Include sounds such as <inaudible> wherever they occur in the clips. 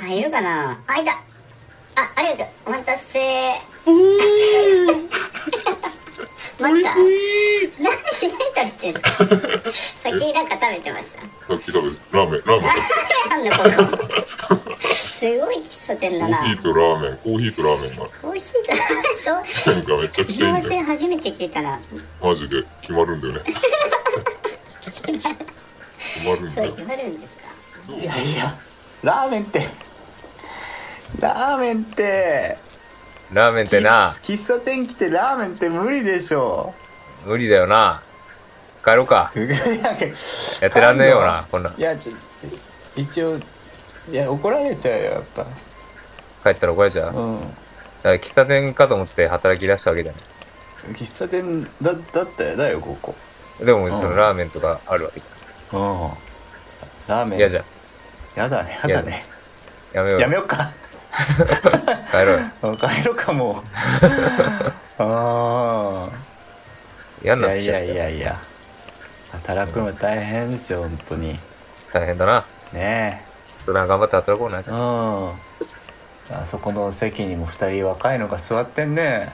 あいるかな？あいた。あありがとう。お待たせ。待った。何しないたりってんすか先なんか食べてました？さっき食べラーメンラーメン。なんだここ。すごい喫茶店コだな。ーヒーとラーメンコーヒーとラーメンが。コーヒーだそう。なんかめちゃくちゃいいんだよ。初めて聞いたな。マジで決まるんだよね。<laughs> 決まるんだよ。そう決まるんですか？いやいやラーメンってラーメンって。ラーメンってな。喫喫茶店来てラーメンって無理でしょ。無理だよな。帰ろうか。いややってらんねえよなこんな。んいやちょ一応いや怒られちゃうよやっぱ。帰ったら怒られちゃう？だかうんら喫茶店かと思って働き出したわけじゃな喫茶店だだったよだよここ。いでもうん。そのラーメンとかあるわけじうん。ラーメン。ゃん嫌じゃん。やだねやだね。やめようよ。やめよっか <laughs> 帰ろうよ。うん帰ろうかもう。<laughs> あ嫌になっあいやいてきちゃった。やいやいや働くの大変ですよ本当に。大変だな。ねそれは頑張って働こうなあそこの席にも2人若いのが座ってんね。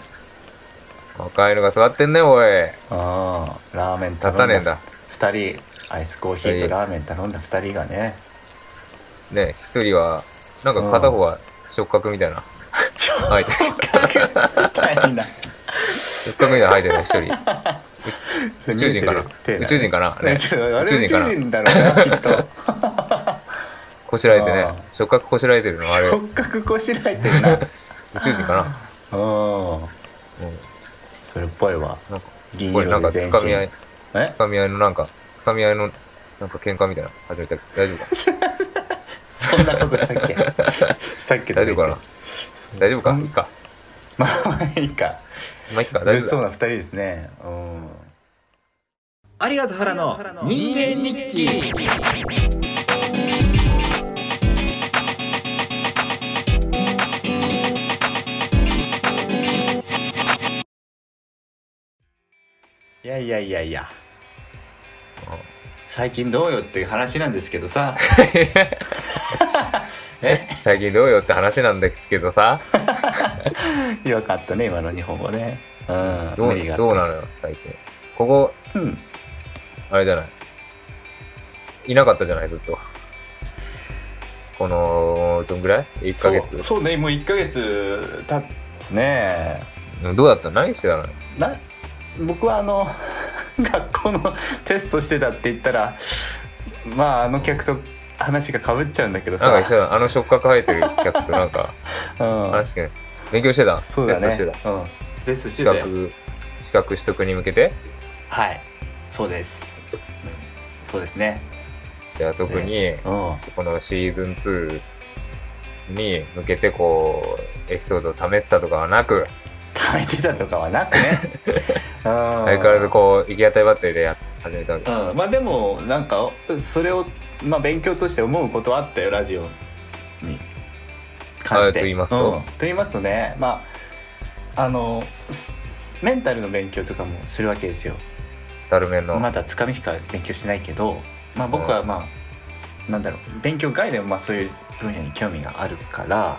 若いのが座ってんねおい。うんラーメン頼ん立たねえんだ。2人アイスコーヒーとラーメン頼んだ2人がね。ね一人はなんか片方は触覚みたいな。入ってる。みたいな触覚みたいなの入ってるね一人。宇宙人かな？宇宙人かな？ね。宇宙人。かな？こしらえてね。触覚こしらえてるのあれ。宇触覚こしらえてるな。宙人かな？それっぽいわ。なんか銀これなんかつかみ合いえ？つかみ合いのなんかつかみ合いのなんか喧嘩みたいな。の始めた大丈夫か？そんなことしたっけ？したっけ？大丈夫かな？大丈夫か？うん。いいか？まあまあいいか。まあいいか。大丈夫だ。物騒な二人ですね。うん。有賀原の人間日記。いやいやいやいや。最近どうよっていう話なんですけどさ。え <laughs> 最近どうよって話なんですけどさ。<laughs> 弱かったね今の日本語ね。うんどうどうなのよ最近。ここうん。あれじゃない？いなかったじゃないずっと。このどんぐらい ?1 ヶ月？そうねもう1ヶ月経つね。どうだった？の何してたの？な僕はあの <laughs> 学校のテストしてたって言ったらまああの客と話がかぶっちゃうんだけどさ。なんか一緒だあの触覚生えてる客となんか。うん、話して勉強してた？そうだね。テストしてた？うん、テストし資て。たよ格資格取得に向けて？はい。そうです、そうですね。じゃあ特に、うん。このシーズン2に向けてこうエピソードを試してたとかはなく。貯めてたとかはなくね。相 <laughs> 相変わらずこう行き当たりばったりでや始めたわけ。うん、まあでもなんかそれを、まあ、勉強として思うことはあったよラジオに。関して。あと言いますと。うん。と言いますとねまああのすメンタルの勉強とかもするわけですよ。タルメンの、まだつかみしか勉強してないけど、まあ、僕はまあ、なんだろう。勉強外でもまあそういう分野に興味があるから、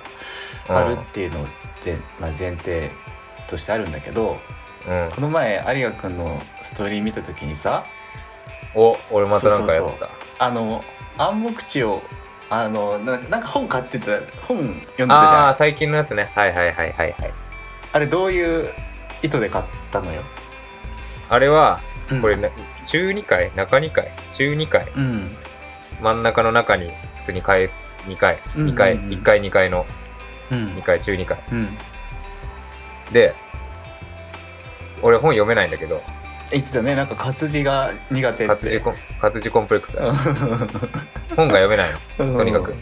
うん。あるっていうのを前,、まあ、前提としてあるんだけどうん、この前有賀君のストーリー見た時にさお俺またなんかやってた。あの暗黙知をあのななんか本買ってた本読んでたじゃん。あああ最近のやつね。はいはいはいはいはい。れどういう意図で買ったのよ？あれはうん。これ、ね中2回中2回中2回うん。真ん中の中に普通に返す。2回うん2回うん。うん1回2回の。うん。2回中2回うん。で俺本読めないんだけど言ってたね。なんか活字が苦手って。活字コン活字コンプレックス本が読めないの。ん。とにかく。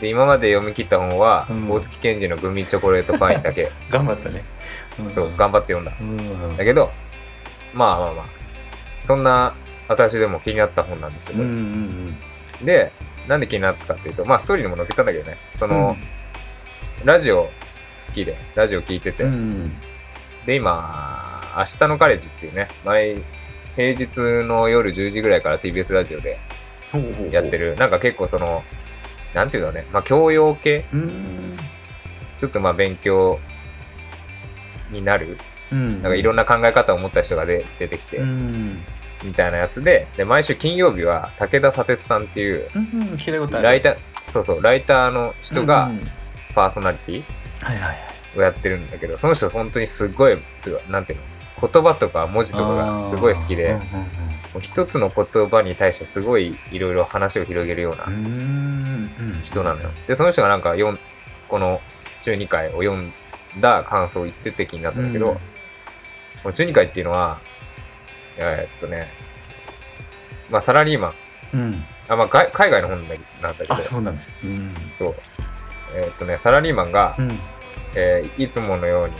で今まで読み切った本は、うん。大月健二のグミチョコレートパインだけ。<laughs> 頑張ったね、ん。そう頑張って読んだ。うん。だけどまあまあまあ。そんな私でも気になった本なんですよ、うんうんでなんで気になったかっていうとまあストーリーにも載っけたんだけどね。そうん。の、ラジオ好きでラジオ聞いてて、うん。で今「明日のカレッジ」っていうね毎平日の夜10時ぐらいから TBS ラジオでやってる。なんか結構そのなんていうのね、まあ教養系？うん。ちょっとまあ勉強になる。うん。なんかいろんな考え方を持った人がで出てきて、うん。みたいなやつで、で、毎週金曜日は武田砂鉄さんっていう、ライター、そうそう、ライターの人がうんパーソナリティはいはいはい。をやってるんだけど、その人本当にすごい、なんていうの、言葉とか文字とかがすごい好きで、うんもう一つの言葉に対してすごいいろいろ話を広げるような人なのよ。で、その人がなんか読ん、この12回を読んだ感想を言ってて気になったんだけど、うん。この12回っていうのは、えーっとね、まあサラリーマン、うん。あまあ、外海外の本なんだなんだけど。あ、そうなんだ。うん。そう。えーっとね、サラリーマンが、うん。えーいつものように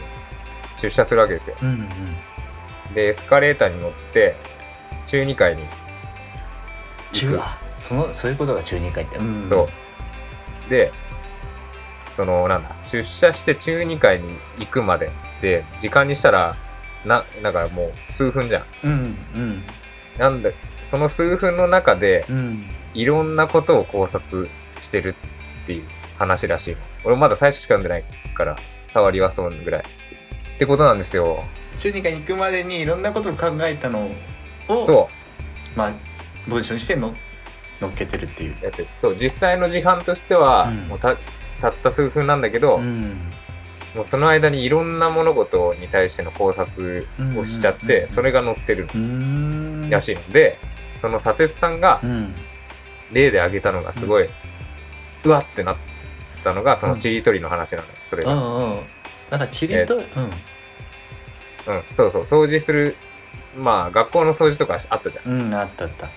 出社するわけですよ。うんうんで、エスカレーターに乗って、中2階に行く。中あそのそういうことが中二回ってそう。で、その、なんだ、出社して中2階に行くまでって、時間にしたら、な、なんかもう数分じゃん。うんうんなんだ、その数分の中で、うんいろんなことを考察してるっていう話らしいの。俺まだ最初しか読んでないから、触りはそうぐらい。ってことなんですよ。中二回に行くまでにいろんなことを考えたのをそまあ文章にしての乗っけてるっていうう。やつ。そう、実際の時間としては、うんもうた、たった数分なんだけど、んもうその間にいろんな物事に対しての考察をしちゃって、うんうんうんうんそれが載ってるらしいので、その砂鉄さんがうん例で挙げたのがすごい、うわってなったのが、そのちりとりの話なのよ、それが。うんうんなんかチリと、うん。うん、そうそう、掃除する、まあ、学校の掃除とかあったじゃん。うんあったあった。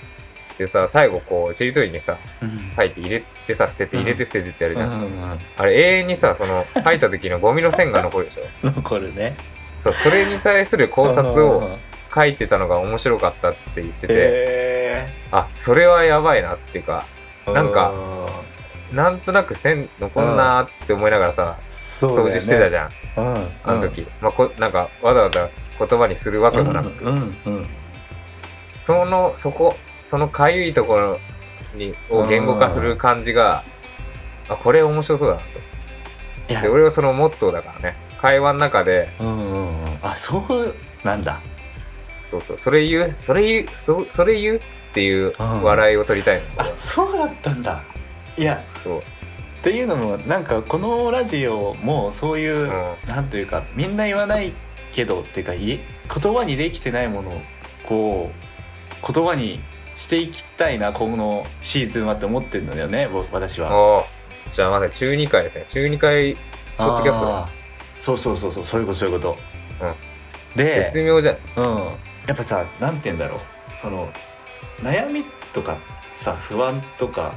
でさ、最後こう、ちりとりにさ、うん。書いて入れてさ、捨てて入れて捨ててってやるじゃん。うんうんあれ、永遠にさ、その、書いた時のゴミの線が残るでしょ。う <laughs> ん残るね。そう、それに対する考察を書いてたのが面白かったって言ってて、へあ、それはやばいなっていうか、ー。なんかなんとなく線残んなーって思いながらさ、掃除してたじゃん、うん。あの時。まあ、こなんか、わざわざ言葉にするわけもなく、うんうんうん。その、そこ、そのかゆいところに、を言語化する感じが、あ、これ面白そうだなと。で、俺はそのモットーだからね、会話の中で、うんうんうん。あそうなんだ。そうそう、それ言う、それ言う、そそれ言うっていううん。笑いを取りたいの、俺あはそうだったんだ。いや。そう。っていうのもなんかこのラジオもそういう、うんなんというかみんな言わないけどっていうかい言葉にできてないものをこう言葉にしていきたいな今後のシーズンはって思ってるんだよね僕私は。じゃあまさに中2回ですね。中2回、ポッドキャストそうそうそうそうそういうことそういうこと。うんで絶妙じゃん。うん、やっぱさなんて言うんだろうその悩みとかさ不安とか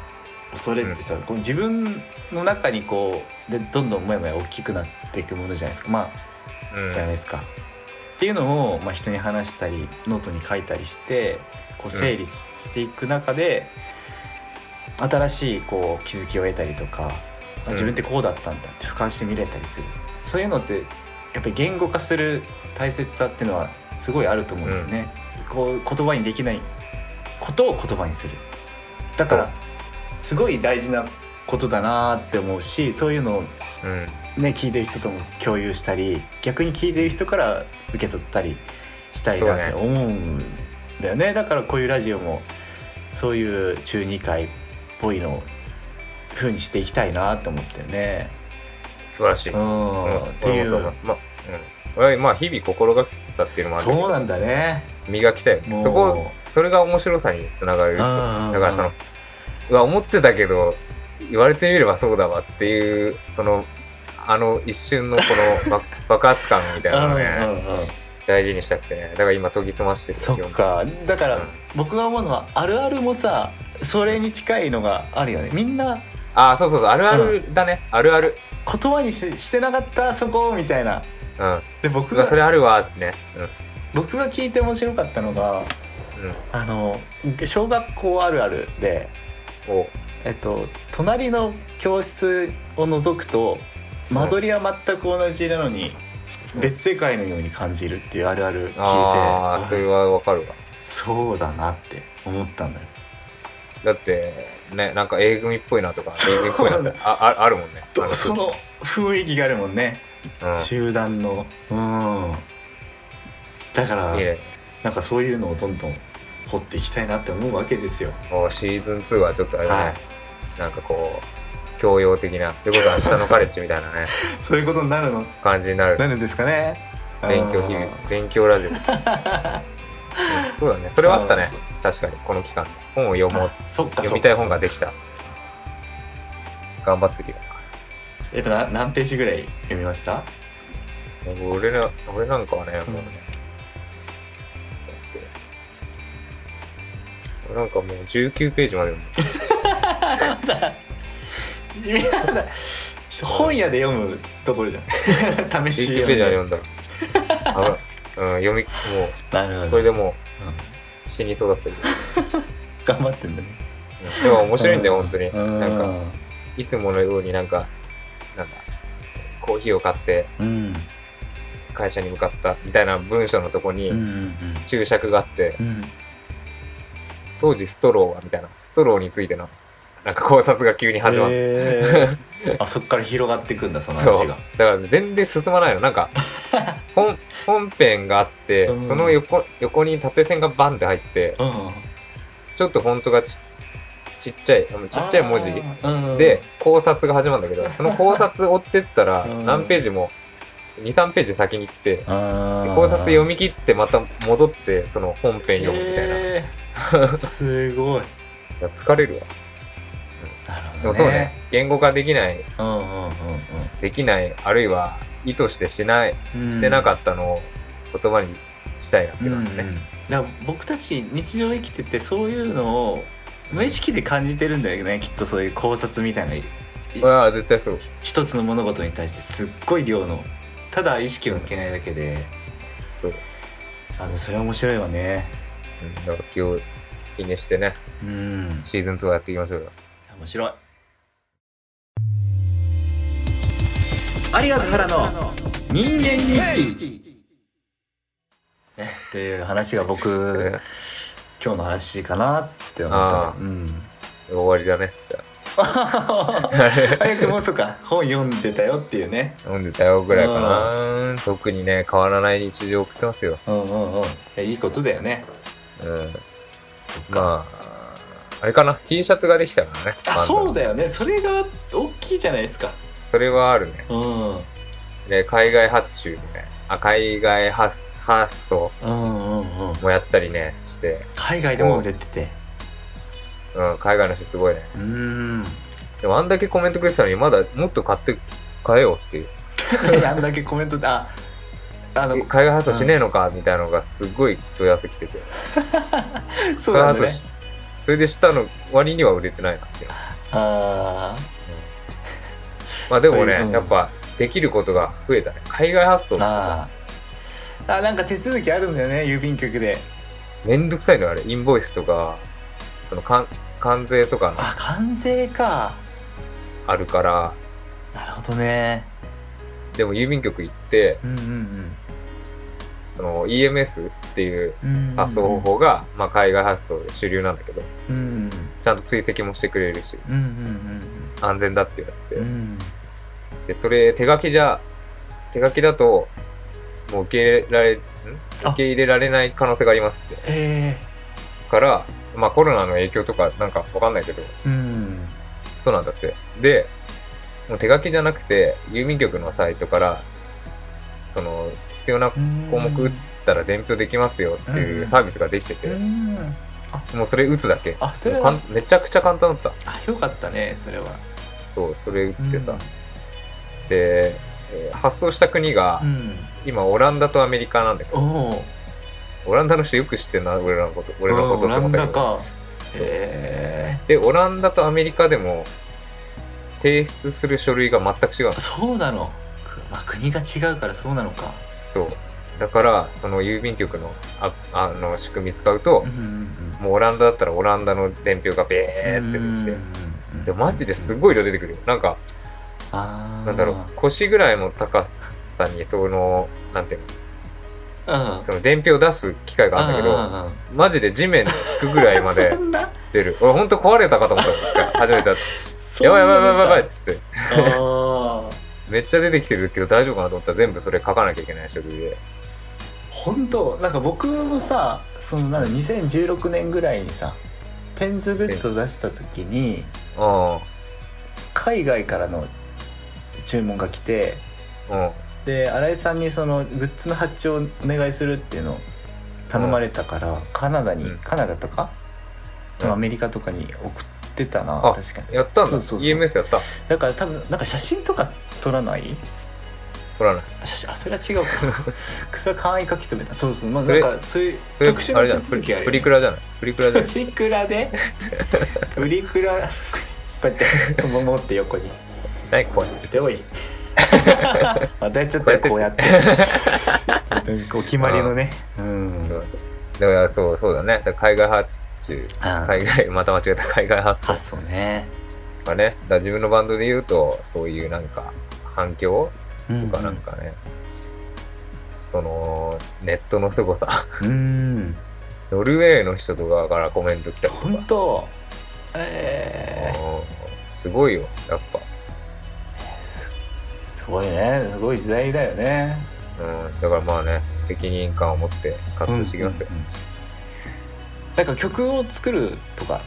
恐れってさ、こう自分の中にこうでどんどんもやもや大きくなっていくものじゃないですか。まあうん。じゃないですか。っていうのを、まあ、人に話したりノートに書いたりしてこう整理していく中で、新しいこう気づきを得たりとか、あうん。自分ってこうだったんだって俯瞰して見れたりする。そういうのってやっぱり言語化する大切さっていうのはすごいあると思うんだよね。こう言葉にできないことを言葉にする。だからすごい大事なことだなって思うしそういうのをうん。ね、聞いてる人とも共有したり逆に聞いてる人から受け取ったりしたいなって思うんだよねだからこういうラジオもそういう中2回っぽいのを風にしていきたいなと思ってね。素晴らしい。ううんん、っていうまあ、うん。俺はまあ日々心がけてたっていうのもあるそうなんだね。磨きたい。そこ、それが面白さにつながる。だからその、うわ、思ってたけど、言われてみればそうだわっていう、その、あの一瞬のこの <laughs> 爆爆発感みたいなのをね、うんうんうん大事にしたくてね。だから今研ぎ澄ましてるそっかだから、うん僕が思うのはあるあるもさそれに近いのがあるよねみんなああ、そうそうそう、あるあるだね。あるある。言葉にししてなかったそこみたいなうん。で僕がそれあるわってね。僕が聞いて面白かったのがうん。うん。あの小学校あるあるで、おえっと、隣の教室を覗くと間取りは全く同じなのにうん別世界のように感じるっていうあるある聞いて。ああ、それはわかるわ。そうだなって思ったんだよ。だってねなんか A 組っぽいなとか A 組っぽいなってあああるもんね。その雰囲気があるもんね。うん。集団の。うん。だからなんかそういうのをどんどん掘っていきたいなって思うわけですよ。もうシーズン2はちょっとあれだね、はい。なんかこう教養的なそれこそ明日のカレッジみたいなね。<laughs> そういうことになるの？感じになる。なるんですかね？勉強日々勉強ラジオ、う <laughs> んそうだね。それはあったね。確かに。この期間。本を読もう。読みたい本ができた。頑張ってるよ。やっぱな何ページぐらい読みました？俺ら俺なんかはね、もうねなんかもう19ページまで読む。本屋で読むところじゃん。試し19ページは読んだ。あうん読みもなるほど。うこれでもうん。う死にそうだったけど、頑張ってんだね。うん。でも面白いんだよ本当に。うん。なんかいつものようになんかなんだコーヒーを買ってうん。会社に向かったみたいな文章のとこにうんうん注釈があって、うんうん当時ストローはみたいな。ストローについてのなんか考察が急に始まって、<laughs> あそっから広がってくんだその話が。だから全然進まないの。なんか <laughs> 本本編があって、うん。その横横に縦線がバンって入ってうん。ちょっとフォントがちちっちゃいあのちっちゃい文字で考察が始まるんだけど <laughs> その考察追ってったらうん。何ページも23ページ先に行って考察読み切ってまた戻ってその本編読むみたいな、すごい。いや疲れるわ。なるほど、ね、でもそうね。言語化できない。うんうんうんできないあるいは意図してしないうん。してなかったのを言葉にしたいなってうん感じね、だから僕たち日常生きててそういうのを無意識で感じてるんだよねきっとそういう考察みたいな。ああ絶対そう。一つの物事に対してすっごい量のただ意識を向けないだけで。そう、あのそれは面白いわねうん、だから気を気にしてね。うんシーズン2はやっていきましょうよ。面白い。有賀原の人間日記。ねっていう話が僕え今日の話かなって思った。うん。ー終わりだねじゃ <laughs> 早くもうそうか。本読んでたよっていうね。あ飲んでたよぐらいかな。特にね変わらない日常を送ってますよ。うんうんうん。いいことだよねうん。まああれかな。T シャツができたからね。あそうだだよね。それが大きいじゃないですか。それはあるね。うん。で海外発注でね。あ海外発発送もやったりねして、海外でも売れてて。うん、海外の人すごいね。うん。でもあんだけコメントくれてたのにまだもっと買って買えよっていう。<laughs> あんだけコメントでああのえ海外発送しねえのかみたいなのがすごい問い合わせ来てて。<laughs> そうなんだねそれでしたの割には売れてないなっていう。あまあでもね、うん。やっぱできることが増えたね。海外発送ーってさ。あなんか手続きあるんだよね郵便局で。めんどくさいのよあれ。インボイスとかその関関税とかあ関税か。あるから。なるほどね。でも郵便局行ってうんうんその EMS っていううん。うん発送方法が、まあ、海外発送で主流なんだけどうん。うんちゃんと追跡もしてくれるしうんうん安全だっていうやつで、うんうん。でそれ手書きじゃ手書きだともう受け入れられ受け入れられない可能性がありますって。えからまあコロナの影響とかなんかわかんないけど。えうん。そうなんだって。でもう手書きじゃなくて郵便局のサイトからその必要な項目打ったら伝票できますよっていうサービスができてて、うん。もうそれ打つだけ。あそれは。めちゃくちゃ簡単だった。あよかったねそれは。そうそれ打ってさ、で、えー発送した国がうん。今オランダとアメリカなんだけど、オランダの人よく知ってんな俺らのこと。俺のことって思ったけど。でオランダとアメリカでも提出する書類が全く違うそうなの。まあ国が違うからそうなのか。そう。だからその郵便局のああの仕組み使うとう、んもうオランダだったらオランダの伝票がベーって出てきて、でマジですごい量出てくるよ。なんかなんだろう腰ぐらいの高さにそのなんていううん。のその伝票を出す機械があるんだけど、うんうんうんマジで地面につくぐらいまで <laughs> 出る。俺ほんと壊れたかと思った。初めて。やって。やばいやばいやばいやばいっつって。めっちゃ出てきてるけど大丈夫かなと思ったら全部それ書かなきゃいけない書類で。本当？なんか僕もさそのなんだ2016年ぐらいにさペンズグッズを出した時にうん。海外からの注文が来てうん。で新井さんにそのグッズの発注をお願いするっていうのを頼まれたから、カナダに、うんカナダとか、うんアメリカとかに送ってたなあ確かにやったんだ。そうそうそう EMS やった。だから多分なんか写真とか撮らない？取らない。あ写真あそれは違うか <laughs> それは簡易書き留めたそうそうまあなんかそういう特殊あれじゃん。プな手続きあるプリクラじゃない。プリクラじゃない。プリクラで？<laughs> プリクラ？こうやって持って横に何こうやって。でおいまたやっちゃったよこうやってこう決まりのねうんだからそうそうだね。だ海外発注。あ海外、また間違えた海外発送あそうねがね。だ自分のバンドで言うと、そういうなんか反響とかなんかね、そのネットの凄さ。うんノルウェーの人とかからコメント来たりとか。本当？えうんすごいよ、やっぱ。ー、すすごいねすごい時代だよねうん、だからまあね、責任感を持って活動していきますよ。うんうんうんなんか曲を作るとか？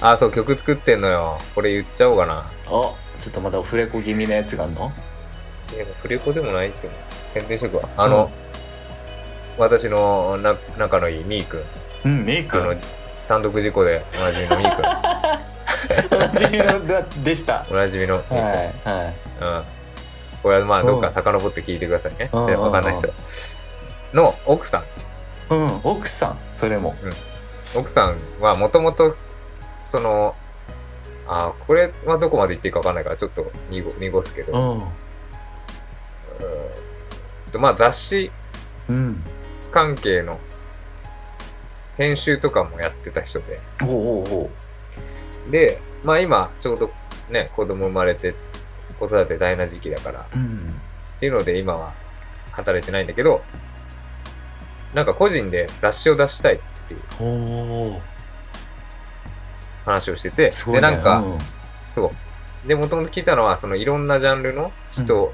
あ、そう、曲作ってんのよ。これ言っちゃおうかな。おちょっとまだオフレコ気味なやつがあんの？でも、フレコでもないって宣伝しとくわ。あの、私のな仲のいいみーくん。うんメイクあの、単独事故でおなじみのみーくん。おなじみのだでしたおなじみの <laughs> みーくん。はいはいうん。これはまあ、うんどっか遡って聞いてくださいね。うんそれわかんない人。の奥さん。うん奥さんそれも奥さんはもともと、その、あこれはどこまで言っていいかわかんないから、ちょっと濁濁すけど、うん。うん。とまあ雑誌うん。関係の編集とかもやってた人で、おうおうおう。で、まあ今ちょうどね、子供生まれて子育て大変な時期だから、うん。っていうので今は働いてないんだけど、なんか個人で雑誌を出したいっていう話をしてて、で、なんか、うん。そう。で、もともと聞いたのは、そのいろんなジャンルの人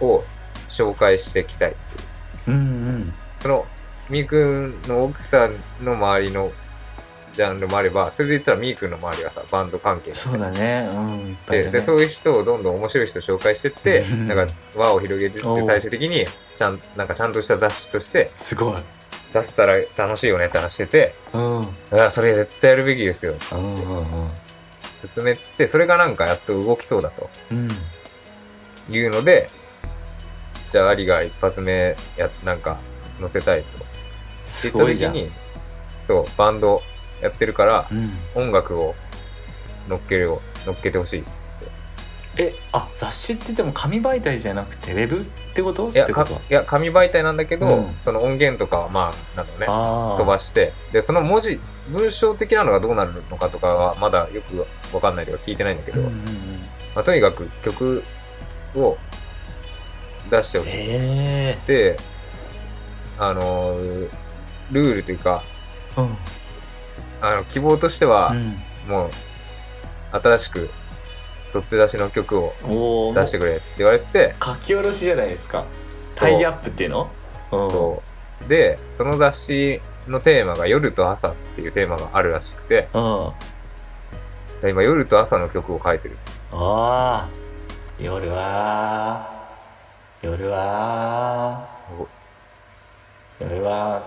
を紹介していきたいっていう。うんうん。その、みーくんの奥さんの周りのジャンルもあれば、それで言ったらみーくんの周りはさ、バンド関係そうだね。うん。ねでそういう人をどんどん面白い人紹介してってうん。なんか輪を広げてって最終的にちゃんなんかちゃんとした雑誌としてすごい出せたら楽しいよねって話しててうん。あそれ絶対やるべきですようんうんうん進めててそれがなんかやっと動きそうだと。うん。いうのでじゃあアリが一発目やなんか載せたいと。す言った時にそうバンドやってるからうん。音楽を乗っけるよ乗っけてほしい。っつってえあ雑誌ってでも紙媒体じゃなくてウェブ？ってこと？いやかってこと？はいや紙媒体なんだけど、うん。その音源とかはまあなんだろうねあー。飛ばして。でその文字文章的なのがどうなるのかとかはまだよくわかんないとか聞いてないんだけど、うんうんうん。まあ、とにかく曲を出してほしい。へであのールールというかえうん。あの希望としては、うん。もう新しく取って出しの曲を出してくれって言われてて書き下ろしじゃないですか。タイアップっていうの？そう。でその雑誌のテーマが夜と朝っていうテーマがあるらしくて今夜と朝の曲を書いてる。あ夜は夜は夜は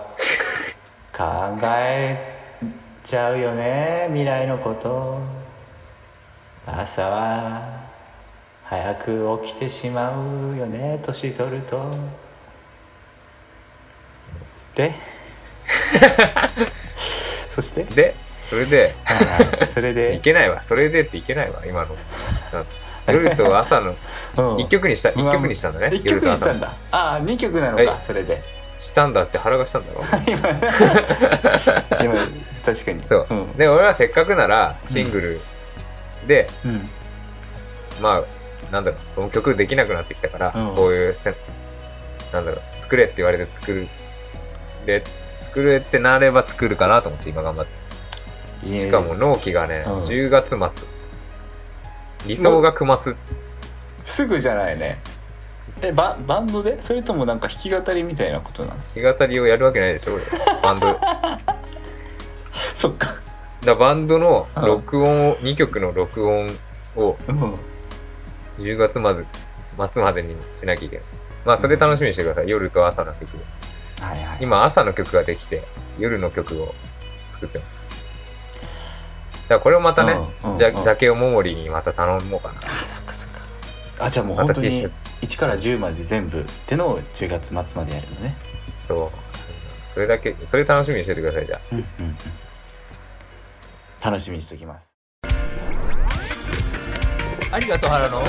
考えちゃうよね未来のこと朝は早く起きてしまうよね年取ると。で？<laughs> そして？でそれで？はいそれいで、<laughs> けないわ。それでっていけないわ今の。<laughs> 夜と朝のうん。一曲にしたまあ一曲にしたんだね一曲にしたんだ。だああ二曲なのはい。かそれで。したんだって腹がしたんだろ？今今確かに。そう、うん。で俺はせっかくならシングルで、うん。まあなんだろうこの曲できなくなってきたから、うんこういうせなんだろう作れって言われて作るれ作れってなれば作るかなと思って今頑張って。しかも納期がね、うん。10月末。理想が9末。すぐじゃないね。えババンドで？それともなんか弾き語りみたいなことなの？弾き語りをやるわけないでしょ、俺。バンド。<laughs> そっかだバンドの録音を、2曲の録音をうん10月まず末までにしなきゃいけない。まあ、それ楽しみにしてください。夜と朝の曲。はいはい今、朝の曲ができて、夜の曲を作ってます。だからこれをまたね、じゃ、ジャケをももりにまた頼もうかな。あそっかそっかあじゃあもう本当にシャツ。1から10まで全部ってのを10月末までやるのねそう。それだけ、それ楽しみにしててください、じゃあ。うんうんうん楽しみにしておきます。ありがとう原の。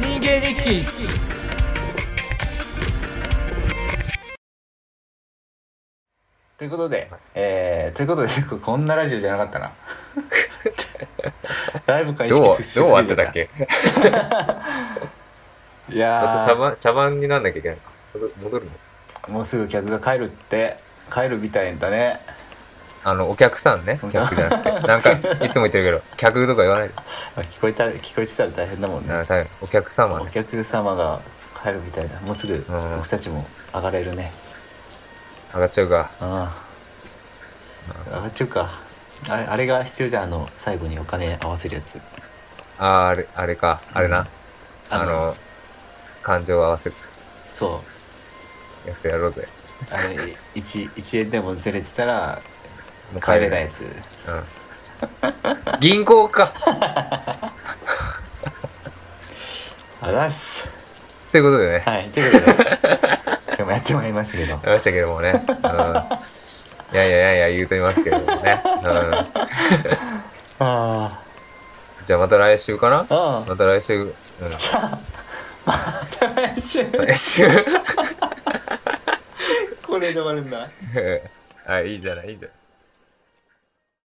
人間日記。ということで、えー、ということでこんなラジオじゃなかったな。<laughs> ライブ会どう、どう意識しすぎ終わってたっけ？<laughs> いやー。また茶番、茶番になんなきゃいけないか。戻戻るの？もうすぐ客が帰るって帰るみたいだねあの、お客さんね。客じゃなくて。なんか、いつも言ってるけど、客とか言わないで。あ聞こえた聞こえてたら大変だもんねあ大変お客様おね。客様が帰るみたいだもうすぐん僕たちも上がれるね上がっちゃうか。ああ上がっちゃうかあれあれが必要じゃんあの最後にお金合わせるやつあーあれ、あれか。あれな。あのあの、感情を合わせるそうやつやろうぜ。あれ 1, 1円でもずれてたら帰れないやつうん。銀行か。あざっすということでね。はいということで今日もやってまいりましたけどやりましたけどもね。うん。いやいやいやいや言うとりますけどもね。うん。あじゃあまた来週かな？また来週。うん。じゃあまた来週来週。これで終わるんだ <laughs> はい、いいじゃない、いいじゃない。